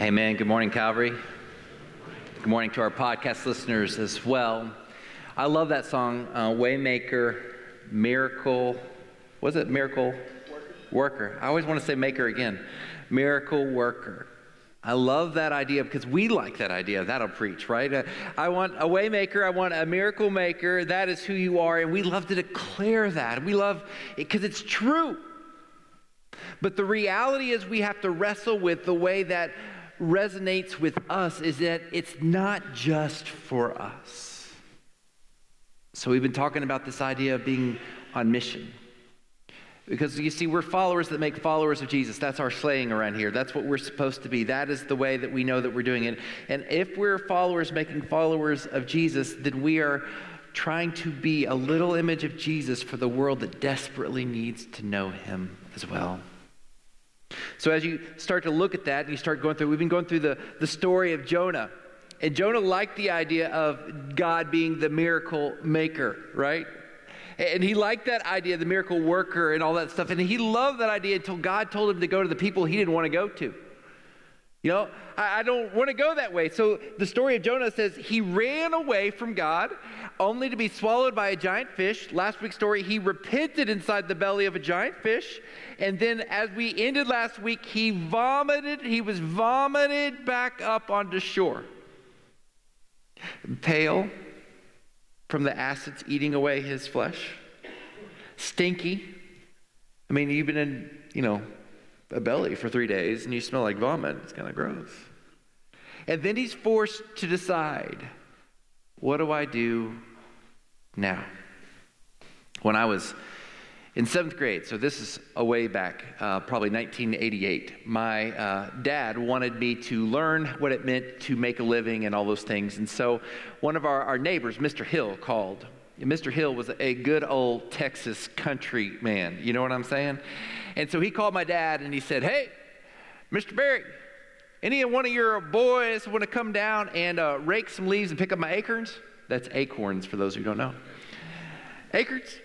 Hey, man. Good morning, Calvary. Good morning to our podcast listeners as well. I love that song, uh, Waymaker, Miracle. Was it Miracle Worker. Worker? I always want to say Maker again. Miracle Worker. I love that idea because we like that idea. That'll preach, right? Uh, I want a waymaker. I want a miracle maker. That is who you are. And we love to declare that. We love it because it's true. But the reality is, we have to wrestle with the way that resonates with us is that it's not just for us. So we've been talking about this idea of being on mission. Because you see, we're followers that make followers of Jesus. That's our slaying around here. That's what we're supposed to be. That is the way that we know that we're doing it. And if we're followers making followers of Jesus, then we are trying to be a little image of Jesus for the world that desperately needs to know him as well. So as you start to look at that and you start going through, we've been going through the, the story of Jonah. And Jonah liked the idea of God being the miracle maker, right? And he liked that idea, the miracle worker and all that stuff. And he loved that idea until God told him to go to the people he didn't want to go to. You know, I, I don't want to go that way. So the story of Jonah says he ran away from God only to be swallowed by a giant fish. Last week's story, he repented inside the belly of a giant fish. And then, as we ended last week, he vomited, he was vomited back up onto shore. Pale from the acids eating away his flesh. Stinky. I mean, you've been in, you know, a belly for three days and you smell like vomit. It's kind of gross. And then he's forced to decide what do I do now? When I was in seventh grade, so this is a way back, uh, probably 1988, my uh, dad wanted me to learn what it meant to make a living and all those things. And so one of our, our neighbors, Mr. Hill, called. Mr. Hill was a good old Texas country man. You know what I'm saying? And so he called my dad and he said, Hey, Mr. Barry, any one of your boys want to come down and uh, rake some leaves and pick up my acorns? That's acorns for those who don't know. Acorns?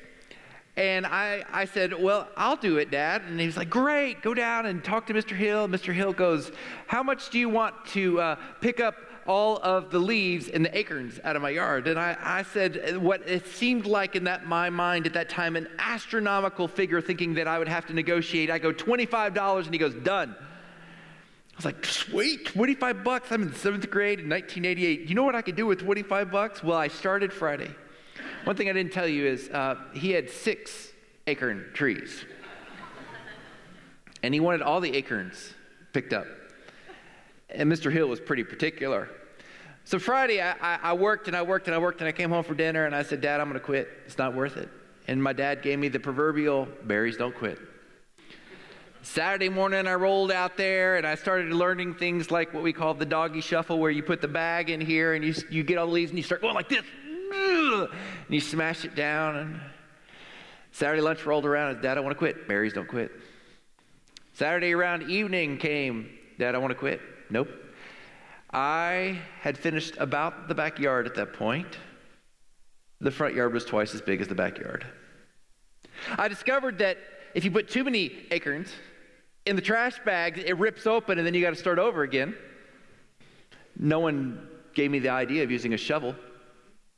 And I, I said, Well, I'll do it, Dad. And he was like, Great, go down and talk to Mr. Hill. Mr. Hill goes, How much do you want to uh, pick up all of the leaves and the acorns out of my yard. And I, I said what it seemed like in that my mind at that time, an astronomical figure, thinking that I would have to negotiate. I go, $25, and he goes, done. I was like, sweet, 25 bucks. I'm in seventh grade in 1988. You know what I could do with 25 bucks? Well, I started Friday. One thing I didn't tell you is uh, he had six acorn trees. and he wanted all the acorns picked up. And Mr. Hill was pretty particular. So Friday, I, I, I, worked and I worked and I worked and I came home for dinner and I said, Dad, I'm going to quit. It's not worth it. And my dad gave me the proverbial Barrys don't quit. Saturday morning, I rolled out there and I started learning things like what we call the doggy shuffle, where you put the bag in here and you, you get all the leaves and you start going like this. And you smash it down. And Saturday lunch rolled around and Dad, I want to quit. Mary's don't quit. Saturday around evening came. Dad, I want to quit. Nope. I had finished about the backyard at that point. The front yard was twice as big as the backyard. I discovered that if you put too many acorns in the trash bag, it rips open and then you got to start over again. No one gave me the idea of using a shovel,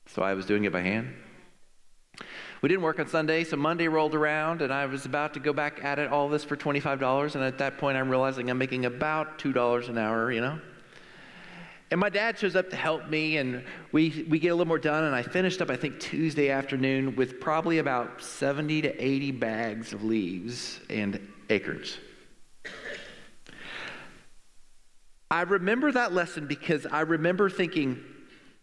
so I was doing it by hand. We didn't work on Sunday, so Monday rolled around and I was about to go back at it, all this for $25. And at that point, I'm realizing I'm making about $2 an hour, you know? And my dad shows up to help me, and we, we get a little more done. And I finished up, I think, Tuesday afternoon with probably about 70 to 80 bags of leaves and acorns. I remember that lesson because I remember thinking,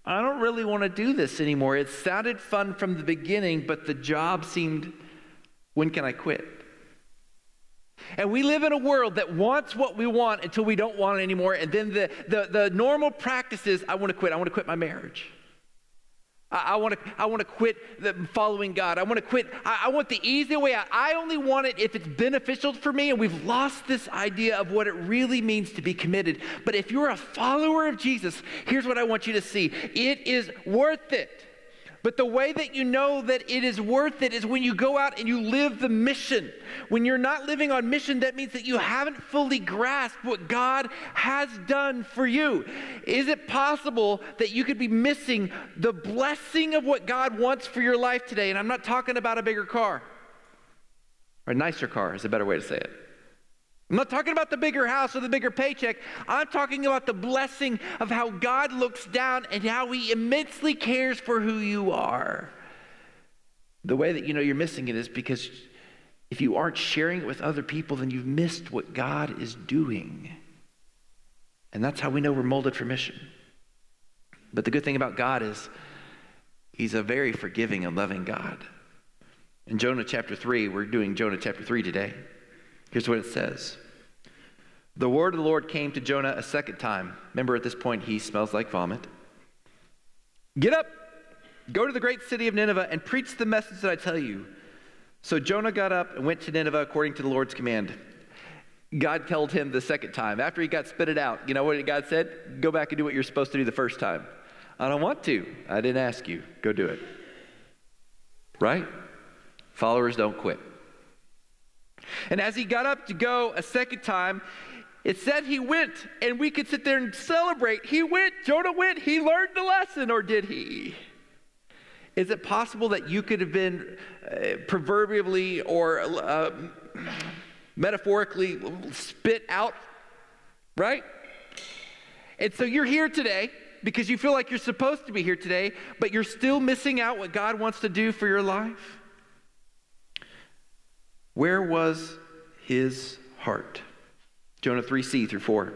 I don't really want to do this anymore. It sounded fun from the beginning, but the job seemed, when can I quit? And we live in a world that wants what we want until we don't want it anymore. And then the, the, the normal practice is I want to quit. I want to quit my marriage. I, want to I want to quit following God. I want to quit. I, I want the easy way out. I only want it if it's beneficial for me. And we've lost this idea of what it really means to be committed. But if you're a follower of Jesus, here's what I want you to see it is worth it But the way that you know that it is worth it is when you go out and you live the mission. When you're not living on mission, that means that you haven't fully grasped what God has done for you. Is it possible that you could be missing the blessing of what God wants for your life today? And I'm not talking about a bigger car, or a nicer car is a better way to say it. I'm not talking about the bigger house or the bigger paycheck. I'm talking about the blessing of how God looks down and how He immensely cares for who you are. The way that you know you're missing it is because if you aren't sharing it with other people, then you've missed what God is doing. And that's how we know we're molded for mission. But the good thing about God is He's a very forgiving and loving God. In Jonah chapter 3, we're doing Jonah chapter 3 today. Here's what it says The word of the Lord came to Jonah a second time. Remember, at this point, he smells like vomit. Get up, go to the great city of Nineveh, and preach the message that I tell you. So Jonah got up and went to Nineveh according to the Lord's command. God told him the second time. After he got spitted out, you know what God said? Go back and do what you're supposed to do the first time. I don't want to. I didn't ask you. Go do it. Right? Followers don't quit. And as he got up to go a second time, it said he went, and we could sit there and celebrate. He went, Jonah went, he learned the lesson, or did he? Is it possible that you could have been uh, proverbially or uh, metaphorically spit out? Right? And so you're here today because you feel like you're supposed to be here today, but you're still missing out what God wants to do for your life? Where was his heart? Jonah 3c through 4.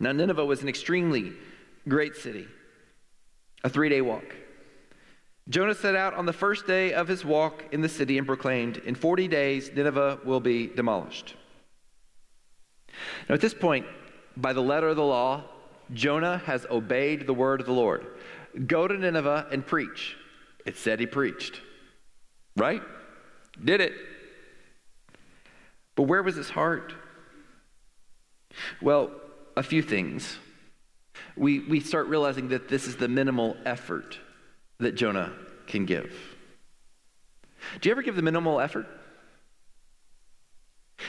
Now, Nineveh was an extremely great city, a three day walk. Jonah set out on the first day of his walk in the city and proclaimed, In 40 days, Nineveh will be demolished. Now, at this point, by the letter of the law, Jonah has obeyed the word of the Lord. Go to Nineveh and preach. It said he preached. Right? Did it. But where was his heart? Well, a few things. We, we start realizing that this is the minimal effort that Jonah can give. Do you ever give the minimal effort?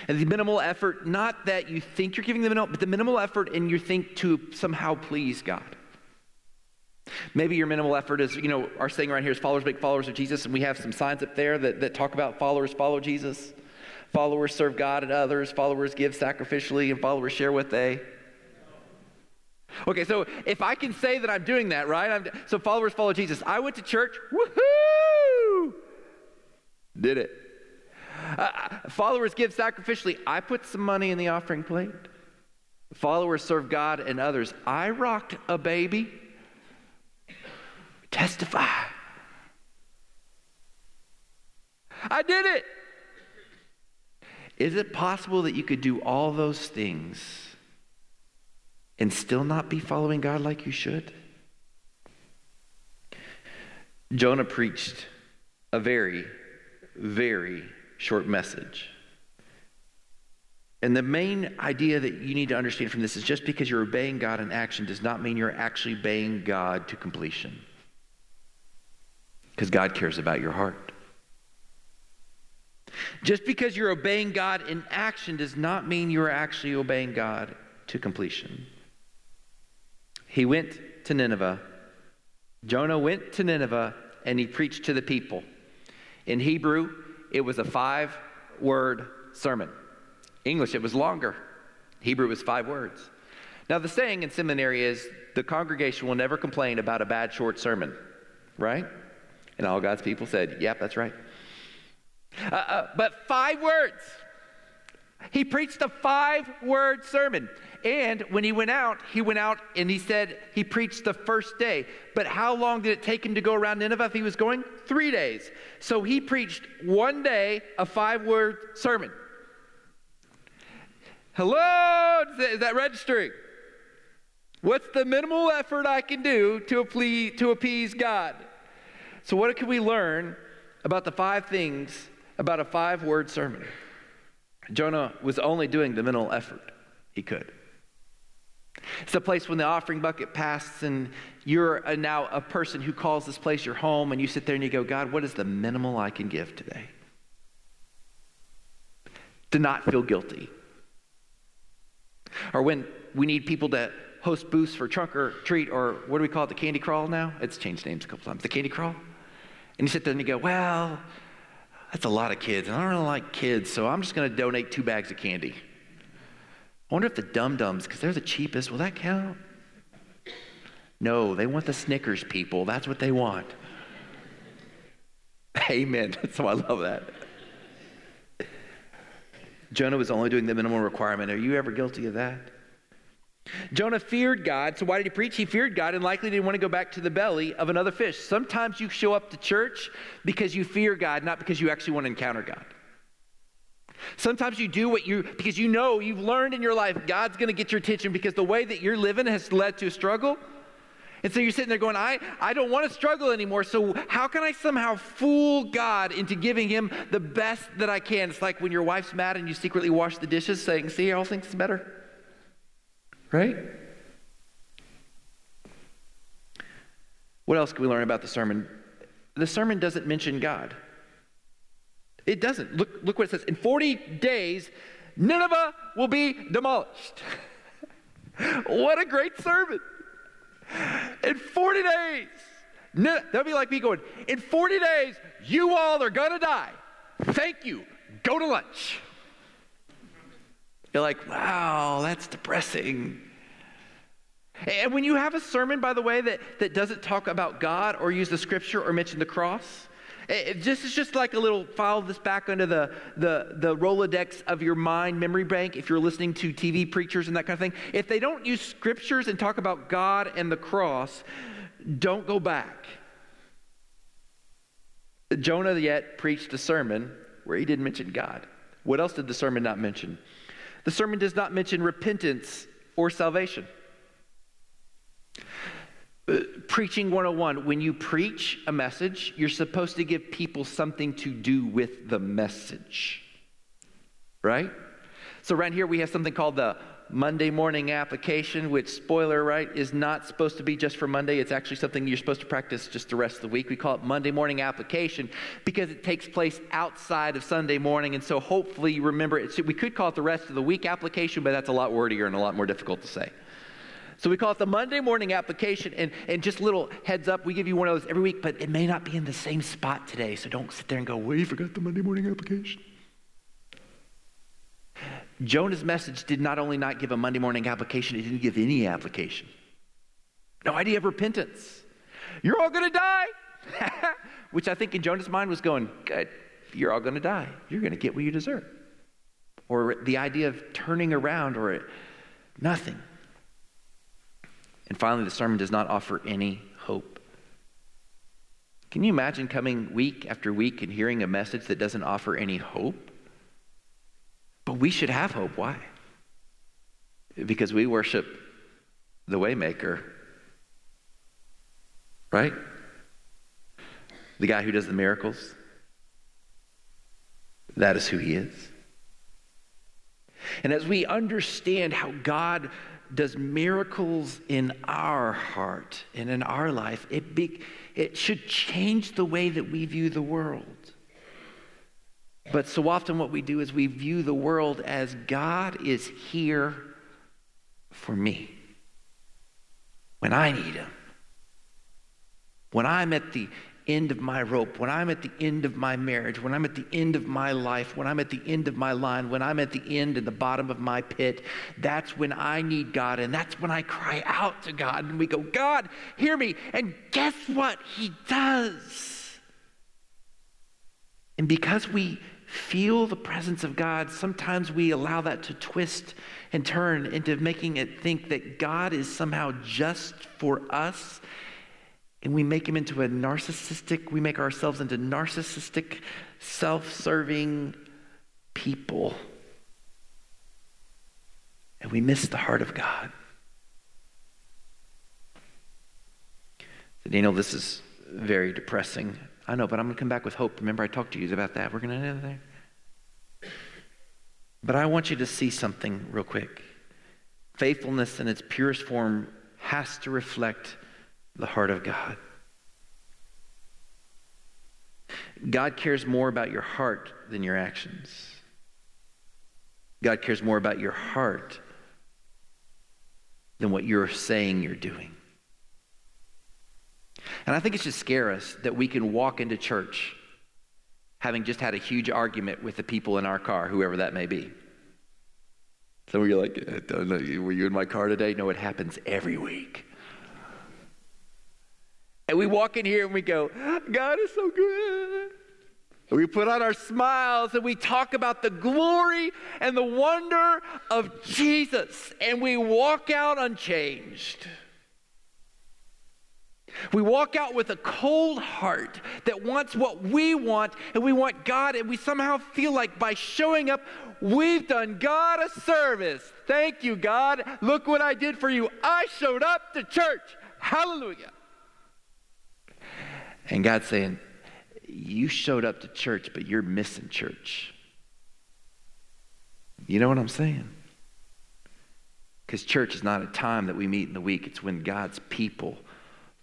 And the minimal effort, not that you think you're giving the minimal, but the minimal effort and you think to somehow please God. Maybe your minimal effort is, you know, our saying around here is followers make followers of Jesus, and we have some signs up there that, that talk about followers follow Jesus. Followers serve God and others. Followers give sacrificially, and followers share what they. Okay, so if I can say that I'm doing that, right? I'm, so followers follow Jesus. I went to church. Woohoo! Did it. Uh, followers give sacrificially. I put some money in the offering plate. Followers serve God and others. I rocked a baby. Testify. I did it. Is it possible that you could do all those things and still not be following God like you should? Jonah preached a very, very short message. And the main idea that you need to understand from this is just because you're obeying God in action does not mean you're actually obeying God to completion. Because God cares about your heart. Just because you're obeying God in action does not mean you're actually obeying God to completion. He went to Nineveh. Jonah went to Nineveh and he preached to the people. In Hebrew, it was a five word sermon. English, it was longer. Hebrew was five words. Now, the saying in seminary is the congregation will never complain about a bad short sermon, right? And all God's people said, Yep, that's right. Uh, uh, but five words. He preached a five word sermon. And when he went out, he went out and he said he preached the first day. But how long did it take him to go around Nineveh if he was going? Three days. So he preached one day a five word sermon. Hello? Is that registering? What's the minimal effort I can do to appease, to appease God? So, what can we learn about the five things about a five word sermon. Jonah was only doing the mental effort he could. It's a place when the offering bucket passes and you're now a person who calls this place your home and you sit there and you go, God, what is the minimal I can give today? To not feel guilty. Or when we need people to host booths for trunk or treat, or what do we call it, the candy crawl now? It's changed names a couple times. The candy crawl? And you sit there and you go, well, that's a lot of kids, and I don't really like kids, so I'm just going to donate two bags of candy. I wonder if the dum dums, because they're the cheapest, will that count? No, they want the Snickers people. That's what they want. Amen. So I love that. Jonah was only doing the minimal requirement. Are you ever guilty of that? Jonah feared God, so why did he preach? He feared God and likely didn't want to go back to the belly of another fish. Sometimes you show up to church because you fear God, not because you actually want to encounter God. Sometimes you do what you, because you know you've learned in your life, God's going to get your attention because the way that you're living has led to a struggle. And so you're sitting there going, I, I don't want to struggle anymore. So how can I somehow fool God into giving him the best that I can? It's like when your wife's mad and you secretly wash the dishes saying, see, all things better. Right? What else can we learn about the sermon? The sermon doesn't mention God. It doesn't. Look, look what it says. In 40 days, Nineveh will be demolished. what a great sermon. In 40 days, that'll be like me going, in 40 days, you all are going to die. Thank you. Go to lunch. You're like, wow, that's depressing. And when you have a sermon, by the way, that, that doesn't talk about God or use the scripture or mention the cross, it just, it's just like a little file this back under the, the, the Rolodex of your mind memory bank if you're listening to TV preachers and that kind of thing. If they don't use scriptures and talk about God and the cross, don't go back. Jonah yet preached a sermon where he didn't mention God. What else did the sermon not mention? The sermon does not mention repentance or salvation. Uh, preaching 101 when you preach a message, you're supposed to give people something to do with the message. Right? So, around here we have something called the Monday morning application, which, spoiler, right, is not supposed to be just for Monday. It's actually something you're supposed to practice just the rest of the week. We call it Monday morning application because it takes place outside of Sunday morning. And so hopefully you remember it. We could call it the rest of the week application, but that's a lot wordier and a lot more difficult to say. So we call it the Monday morning application. And, and just little heads up, we give you one of those every week, but it may not be in the same spot today. So don't sit there and go, well, you forgot the Monday morning application. Jonah's message did not only not give a Monday morning application, it didn't give any application. No idea of repentance. You're all going to die. Which I think in Jonah's mind was going, good, you're all going to die. You're going to get what you deserve. Or the idea of turning around or nothing. And finally, the sermon does not offer any hope. Can you imagine coming week after week and hearing a message that doesn't offer any hope? But we should have hope. Why? Because we worship the Waymaker, right? The guy who does the miracles. That is who he is. And as we understand how God does miracles in our heart and in our life, it, be, it should change the way that we view the world. But so often, what we do is we view the world as God is here for me when I need Him. When I'm at the end of my rope, when I'm at the end of my marriage, when I'm at the end of my life, when I'm at the end of my line, when I'm at the end and the bottom of my pit, that's when I need God. And that's when I cry out to God and we go, God, hear me. And guess what? He does. And because we feel the presence of God, sometimes we allow that to twist and turn into making it think that God is somehow just for us. And we make him into a narcissistic, we make ourselves into narcissistic, self serving people. And we miss the heart of God. So, Daniel, this is very depressing. I know, but I'm going to come back with hope. Remember, I talked to you about that. We're going to end there. But I want you to see something real quick. Faithfulness in its purest form has to reflect the heart of God. God cares more about your heart than your actions. God cares more about your heart than what you're saying you're doing. And I think it should scare us that we can walk into church having just had a huge argument with the people in our car, whoever that may be. Some of you are like, know, were you in my car today? No, it happens every week. And we walk in here and we go, God is so good. And we put on our smiles and we talk about the glory and the wonder of Jesus. And we walk out unchanged. We walk out with a cold heart that wants what we want, and we want God, and we somehow feel like by showing up, we've done God a service. Thank you, God. Look what I did for you. I showed up to church. Hallelujah. And God's saying, You showed up to church, but you're missing church. You know what I'm saying? Because church is not a time that we meet in the week, it's when God's people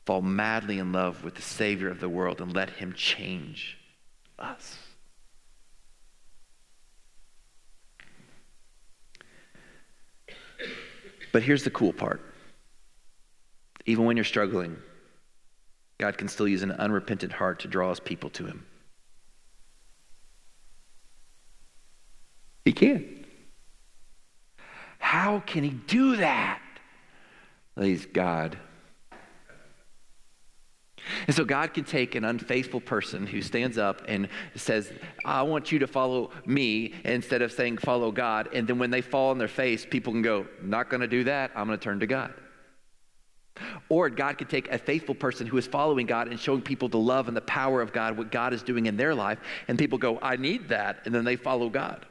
fall madly in love with the Savior of the world and let Him change us. But here's the cool part. Even when you're struggling, God can still use an unrepentant heart to draw his people to him. He can. How can he do that? He's God. And so God can take an unfaithful person who stands up and says, I want you to follow me instead of saying follow God. And then when they fall on their face, people can go, Not going to do that. I'm going to turn to God. Or God could take a faithful person who is following God and showing people the love and the power of God, what God is doing in their life, and people go, I need that. And then they follow God.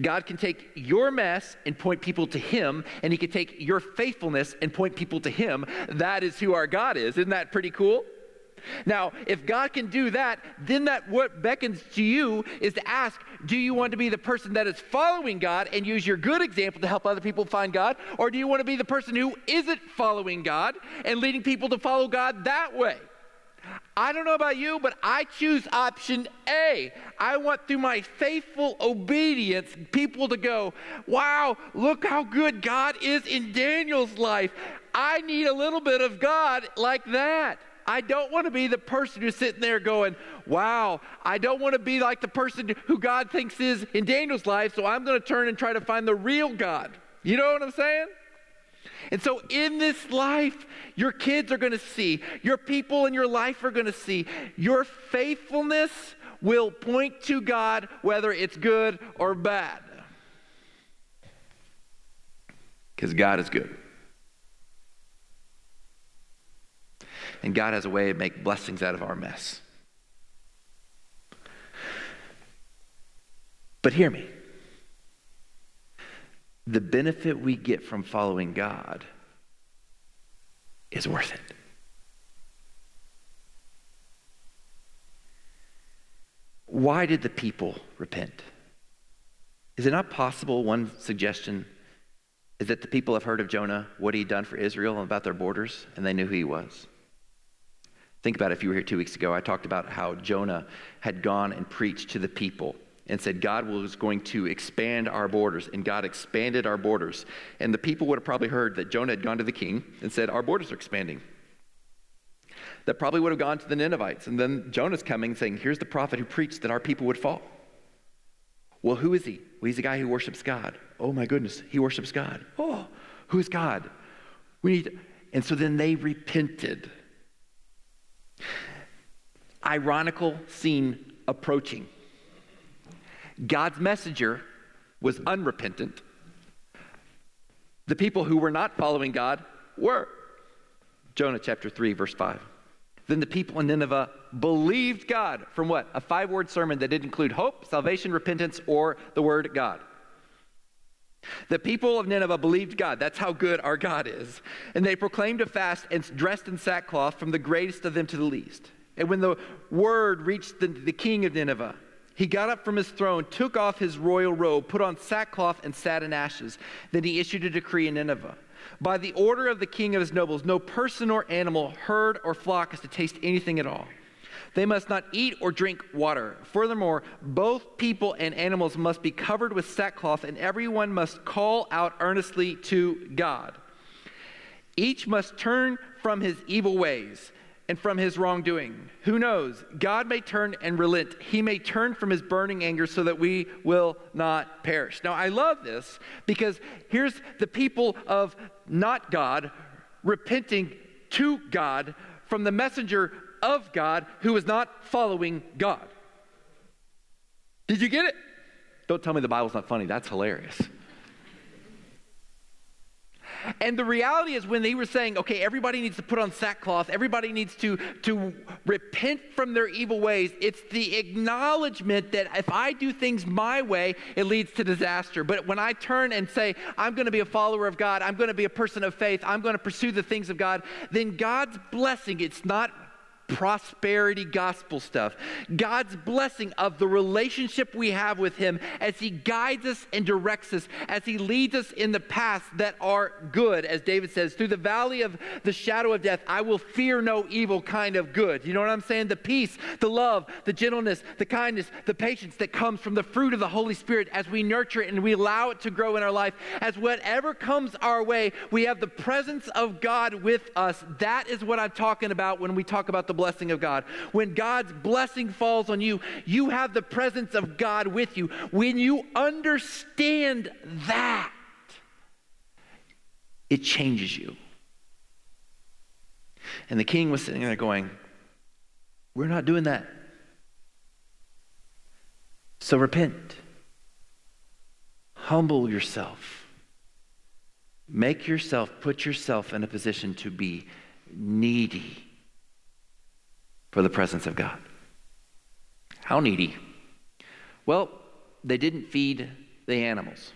God can take your mess and point people to Him, and He can take your faithfulness and point people to Him. That is who our God is. Isn't that pretty cool? Now, if God can do that, then that what beckons to you is to ask, do you want to be the person that is following God and use your good example to help other people find God? Or do you want to be the person who isn't following God and leading people to follow God that way? I don't know about you, but I choose option A. I want through my faithful obedience people to go, wow, look how good God is in Daniel's life. I need a little bit of God like that. I don't want to be the person who's sitting there going, wow, I don't want to be like the person who God thinks is in Daniel's life, so I'm going to turn and try to find the real God. You know what I'm saying? And so, in this life, your kids are going to see, your people in your life are going to see, your faithfulness will point to God whether it's good or bad. Because God is good. And God has a way to make blessings out of our mess. But hear me the benefit we get from following God is worth it. Why did the people repent? Is it not possible? One suggestion is that the people have heard of Jonah, what he'd done for Israel and about their borders, and they knew who he was. Think about it, if you were here two weeks ago, I talked about how Jonah had gone and preached to the people and said God was going to expand our borders, and God expanded our borders. And the people would have probably heard that Jonah had gone to the king and said, Our borders are expanding. That probably would have gone to the Ninevites. And then Jonah's coming saying, Here's the prophet who preached that our people would fall. Well, who is he? Well, he's a guy who worships God. Oh my goodness, he worships God. Oh, who's God? We need, and so then they repented. Ironical scene approaching. God's messenger was unrepentant. The people who were not following God were. Jonah chapter 3, verse 5. Then the people in Nineveh believed God from what? A five word sermon that didn't include hope, salvation, repentance, or the word God. The people of Nineveh believed God. That's how good our God is. And they proclaimed a fast and dressed in sackcloth from the greatest of them to the least. And when the word reached the, the king of Nineveh, He got up from his throne, took off his royal robe, put on sackcloth, and sat in ashes. Then he issued a decree in Nineveh. By the order of the king of his nobles, no person or animal, herd or flock is to taste anything at all. They must not eat or drink water. Furthermore, both people and animals must be covered with sackcloth, and everyone must call out earnestly to God. Each must turn from his evil ways and from his wrongdoing. Who knows? God may turn and relent. He may turn from his burning anger so that we will not perish. Now, I love this because here's the people of not God repenting to God from the messenger of God who is not following God. Did you get it? Don't tell me the Bible's not funny. That's hilarious. And the reality is, when they were saying, okay, everybody needs to put on sackcloth, everybody needs to, to repent from their evil ways, it's the acknowledgement that if I do things my way, it leads to disaster. But when I turn and say, I'm going to be a follower of God, I'm going to be a person of faith, I'm going to pursue the things of God, then God's blessing, it's not prosperity gospel stuff. God's blessing of the relationship we have with Him as He guides us and directs us, as He leads us in the paths that are good, as David says, through the valley of the shadow of death, I will fear no evil kind of good. You know what I'm saying? The peace, the love, the gentleness, the kindness, the patience that comes from the fruit of the Holy Spirit as we nurture it and we allow it to grow in our life, as whatever comes our way, we have the presence of God with us. That is what I'm talking about when we talk about the blessing of God. When God's blessing falls on you, you have the presence of God with you. When you understand that, it changes you. And the king was sitting there going, We're not doing that. So repent. Humble yourself. Make yourself, put yourself in a position to be needy for the presence of God. How needy? Well, they didn't feed the animals.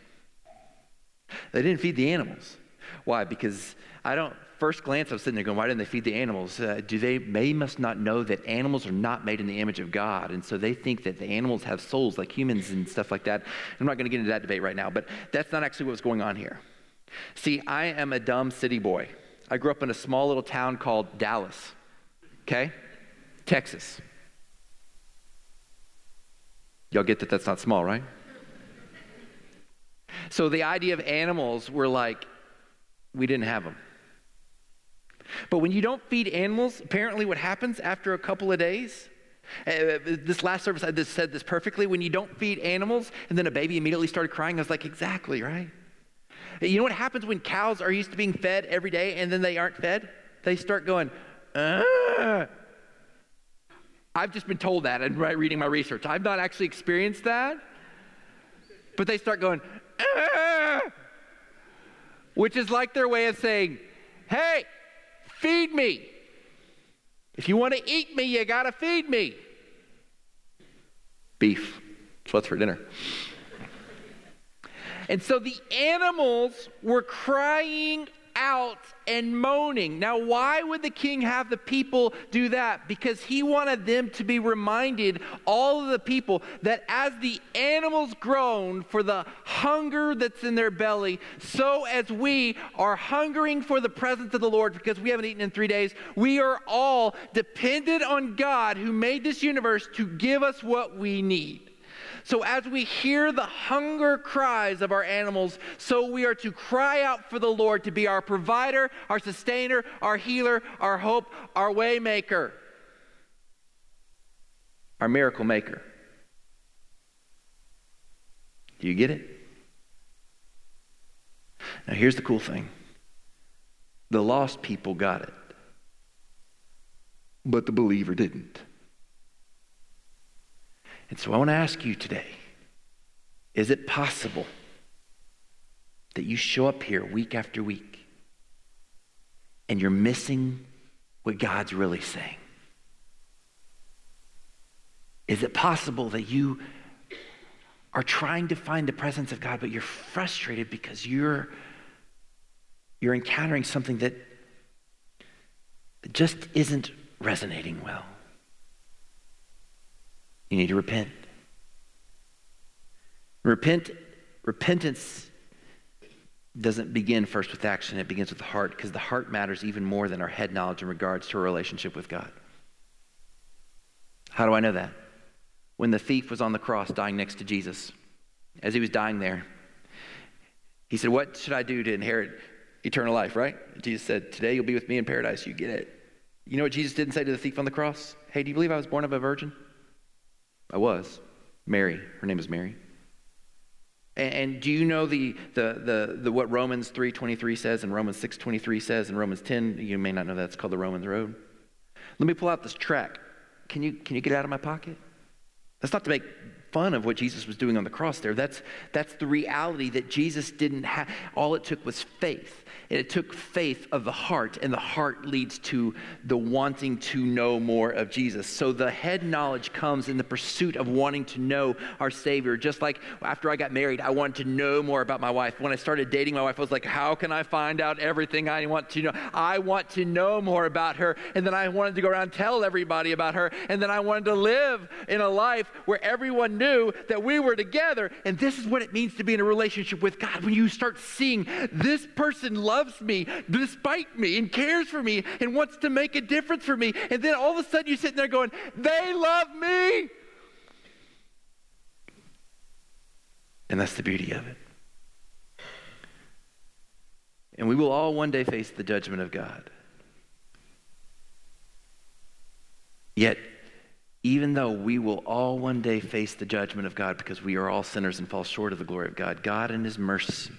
They didn't feed the animals. Why? Because I don't, first glance, I'm sitting there going, why didn't they feed the animals? Uh, do they, they must not know that animals are not made in the image of God. And so they think that the animals have souls like humans and stuff like that. I'm not going to get into that debate right now, but that's not actually what's going on here. See, I am a dumb city boy. I grew up in a small little town called Dallas. Okay? Texas. Y'all get that that's not small, right? So the idea of animals were like, we didn't have them. But when you don't feed animals, apparently what happens after a couple of days, uh, this last service I just said this perfectly. When you don't feed animals, and then a baby immediately started crying, I was like, exactly, right? You know what happens when cows are used to being fed every day and then they aren't fed? They start going, ah, I've just been told that and reading my research. I've not actually experienced that. But they start going, ah! which is like their way of saying, hey, feed me. If you want to eat me, you got to feed me. Beef. So what's for dinner? And so the animals were crying out and moaning. Now, why would the king have the people do that? Because he wanted them to be reminded, all of the people, that as the animals groan for the hunger that's in their belly, so as we are hungering for the presence of the Lord because we haven't eaten in three days, we are all dependent on God who made this universe to give us what we need. So, as we hear the hunger cries of our animals, so we are to cry out for the Lord to be our provider, our sustainer, our healer, our hope, our waymaker, our miracle maker. Do you get it? Now, here's the cool thing the lost people got it, but the believer didn't. And so I want to ask you today is it possible that you show up here week after week and you're missing what God's really saying? Is it possible that you are trying to find the presence of God, but you're frustrated because you're, you're encountering something that just isn't resonating well? You need to repent. Repent, repentance doesn't begin first with action, it begins with the heart because the heart matters even more than our head knowledge in regards to our relationship with God. How do I know that? When the thief was on the cross dying next to Jesus, as he was dying there, he said, What should I do to inherit eternal life, right? Jesus said, Today you'll be with me in paradise. You get it. You know what Jesus didn't say to the thief on the cross? Hey, do you believe I was born of a virgin? I was. Mary. Her name is Mary. And, and do you know the, the, the, the, what Romans 3.23 says and Romans 6.23 says and Romans 10? You may not know that. It's called the Romans Road. Let me pull out this track. Can you, can you get it out of my pocket? That's not to make fun of what Jesus was doing on the cross there. That's, that's the reality that Jesus didn't have. All it took was faith. And it took faith of the heart, and the heart leads to the wanting to know more of Jesus. So the head knowledge comes in the pursuit of wanting to know our Savior. Just like after I got married, I wanted to know more about my wife. When I started dating my wife, I was like, how can I find out everything I want to know? I want to know more about her. And then I wanted to go around and tell everybody about her. And then I wanted to live in a life where everyone knew that we were together. And this is what it means to be in a relationship with God. When you start seeing this person loves me despite me and cares for me and wants to make a difference for me. And then all of a sudden you're sitting there going, they love me. And that's the beauty of it. And we will all one day face the judgment of God. Yet, even though we will all one day face the judgment of God because we are all sinners and fall short of the glory of God, God in His mercy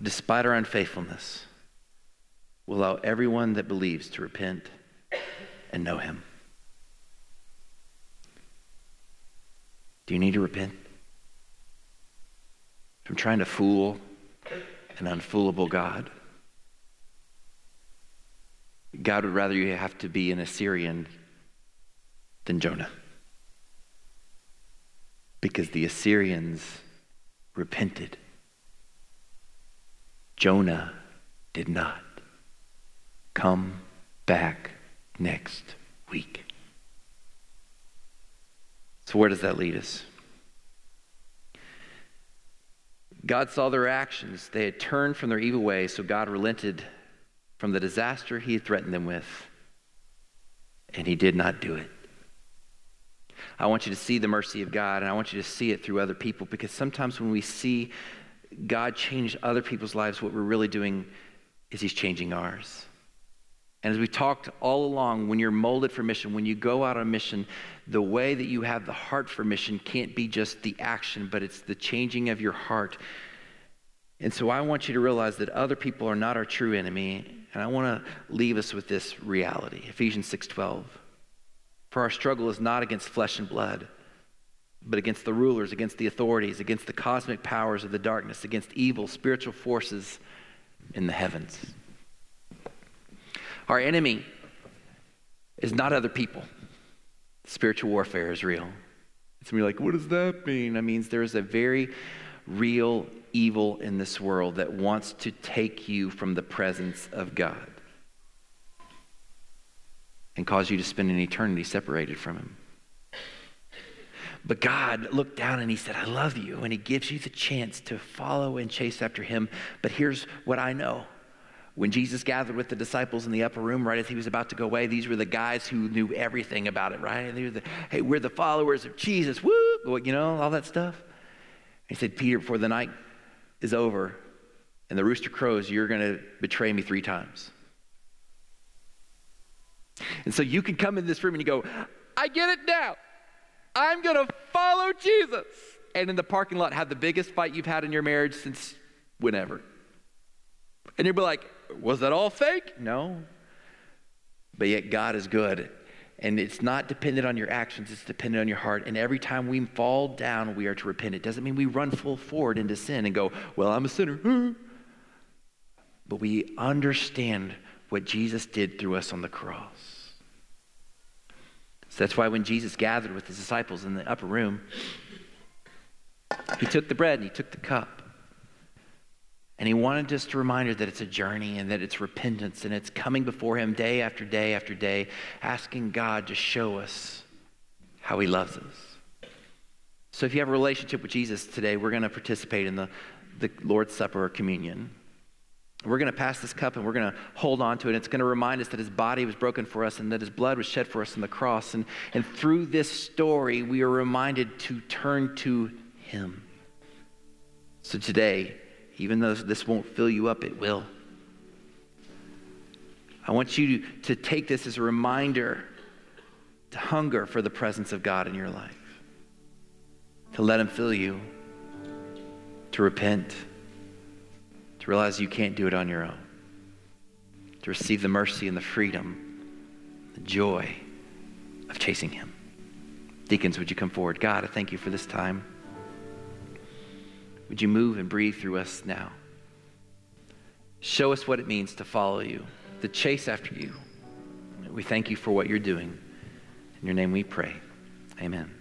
despite our unfaithfulness, will allow everyone that believes to repent and know him. Do you need to repent? From trying to fool an unfoolable God? God would rather you have to be an Assyrian than Jonah. Because the Assyrians repented. Jonah did not. Come back next week. So, where does that lead us? God saw their actions. They had turned from their evil ways, so God relented from the disaster he had threatened them with, and he did not do it. I want you to see the mercy of God, and I want you to see it through other people because sometimes when we see God change other people's lives, what we're really doing is He's changing ours. And as we talked all along, when you're molded for mission, when you go out on mission, the way that you have the heart for mission can't be just the action, but it's the changing of your heart. And so I want you to realize that other people are not our true enemy. And I want to leave us with this reality Ephesians 6:12. For our struggle is not against flesh and blood but against the rulers, against the authorities, against the cosmic powers of the darkness, against evil spiritual forces in the heavens. Our enemy is not other people. Spiritual warfare is real. It's me like, what does that mean? That means there is a very real evil in this world that wants to take you from the presence of God and cause you to spend an eternity separated from Him. But God looked down and He said, I love you. And He gives you the chance to follow and chase after Him. But here's what I know. When Jesus gathered with the disciples in the upper room, right as he was about to go away, these were the guys who knew everything about it, right? They were the, hey, we're the followers of Jesus, woo, you know, all that stuff. He said, Peter, before the night is over and the rooster crows, you're going to betray me three times. And so you can come in this room and you go, I get it now. I'm going to follow Jesus. And in the parking lot, have the biggest fight you've had in your marriage since whenever. And you'll be like, was that all fake? No. But yet, God is good. And it's not dependent on your actions, it's dependent on your heart. And every time we fall down, we are to repent. It doesn't mean we run full forward into sin and go, well, I'm a sinner. But we understand what Jesus did through us on the cross. So that's why when Jesus gathered with his disciples in the upper room, he took the bread and he took the cup. And he wanted us to remind us that it's a journey and that it's repentance and it's coming before him day after day after day, asking God to show us how he loves us. So if you have a relationship with Jesus today, we're going to participate in the, the Lord's Supper or communion. We're going to pass this cup and we're going to hold on to it. It's going to remind us that his body was broken for us and that his blood was shed for us on the cross. And, and through this story, we are reminded to turn to him. So today, even though this won't fill you up, it will. I want you to, to take this as a reminder to hunger for the presence of God in your life, to let him fill you, to repent realize you can't do it on your own, to receive the mercy and the freedom, the joy of chasing Him. Deacons, would you come forward? God, I thank you for this time. Would you move and breathe through us now? Show us what it means to follow you, to chase after you. We thank you for what you're doing. In your name we pray. Amen.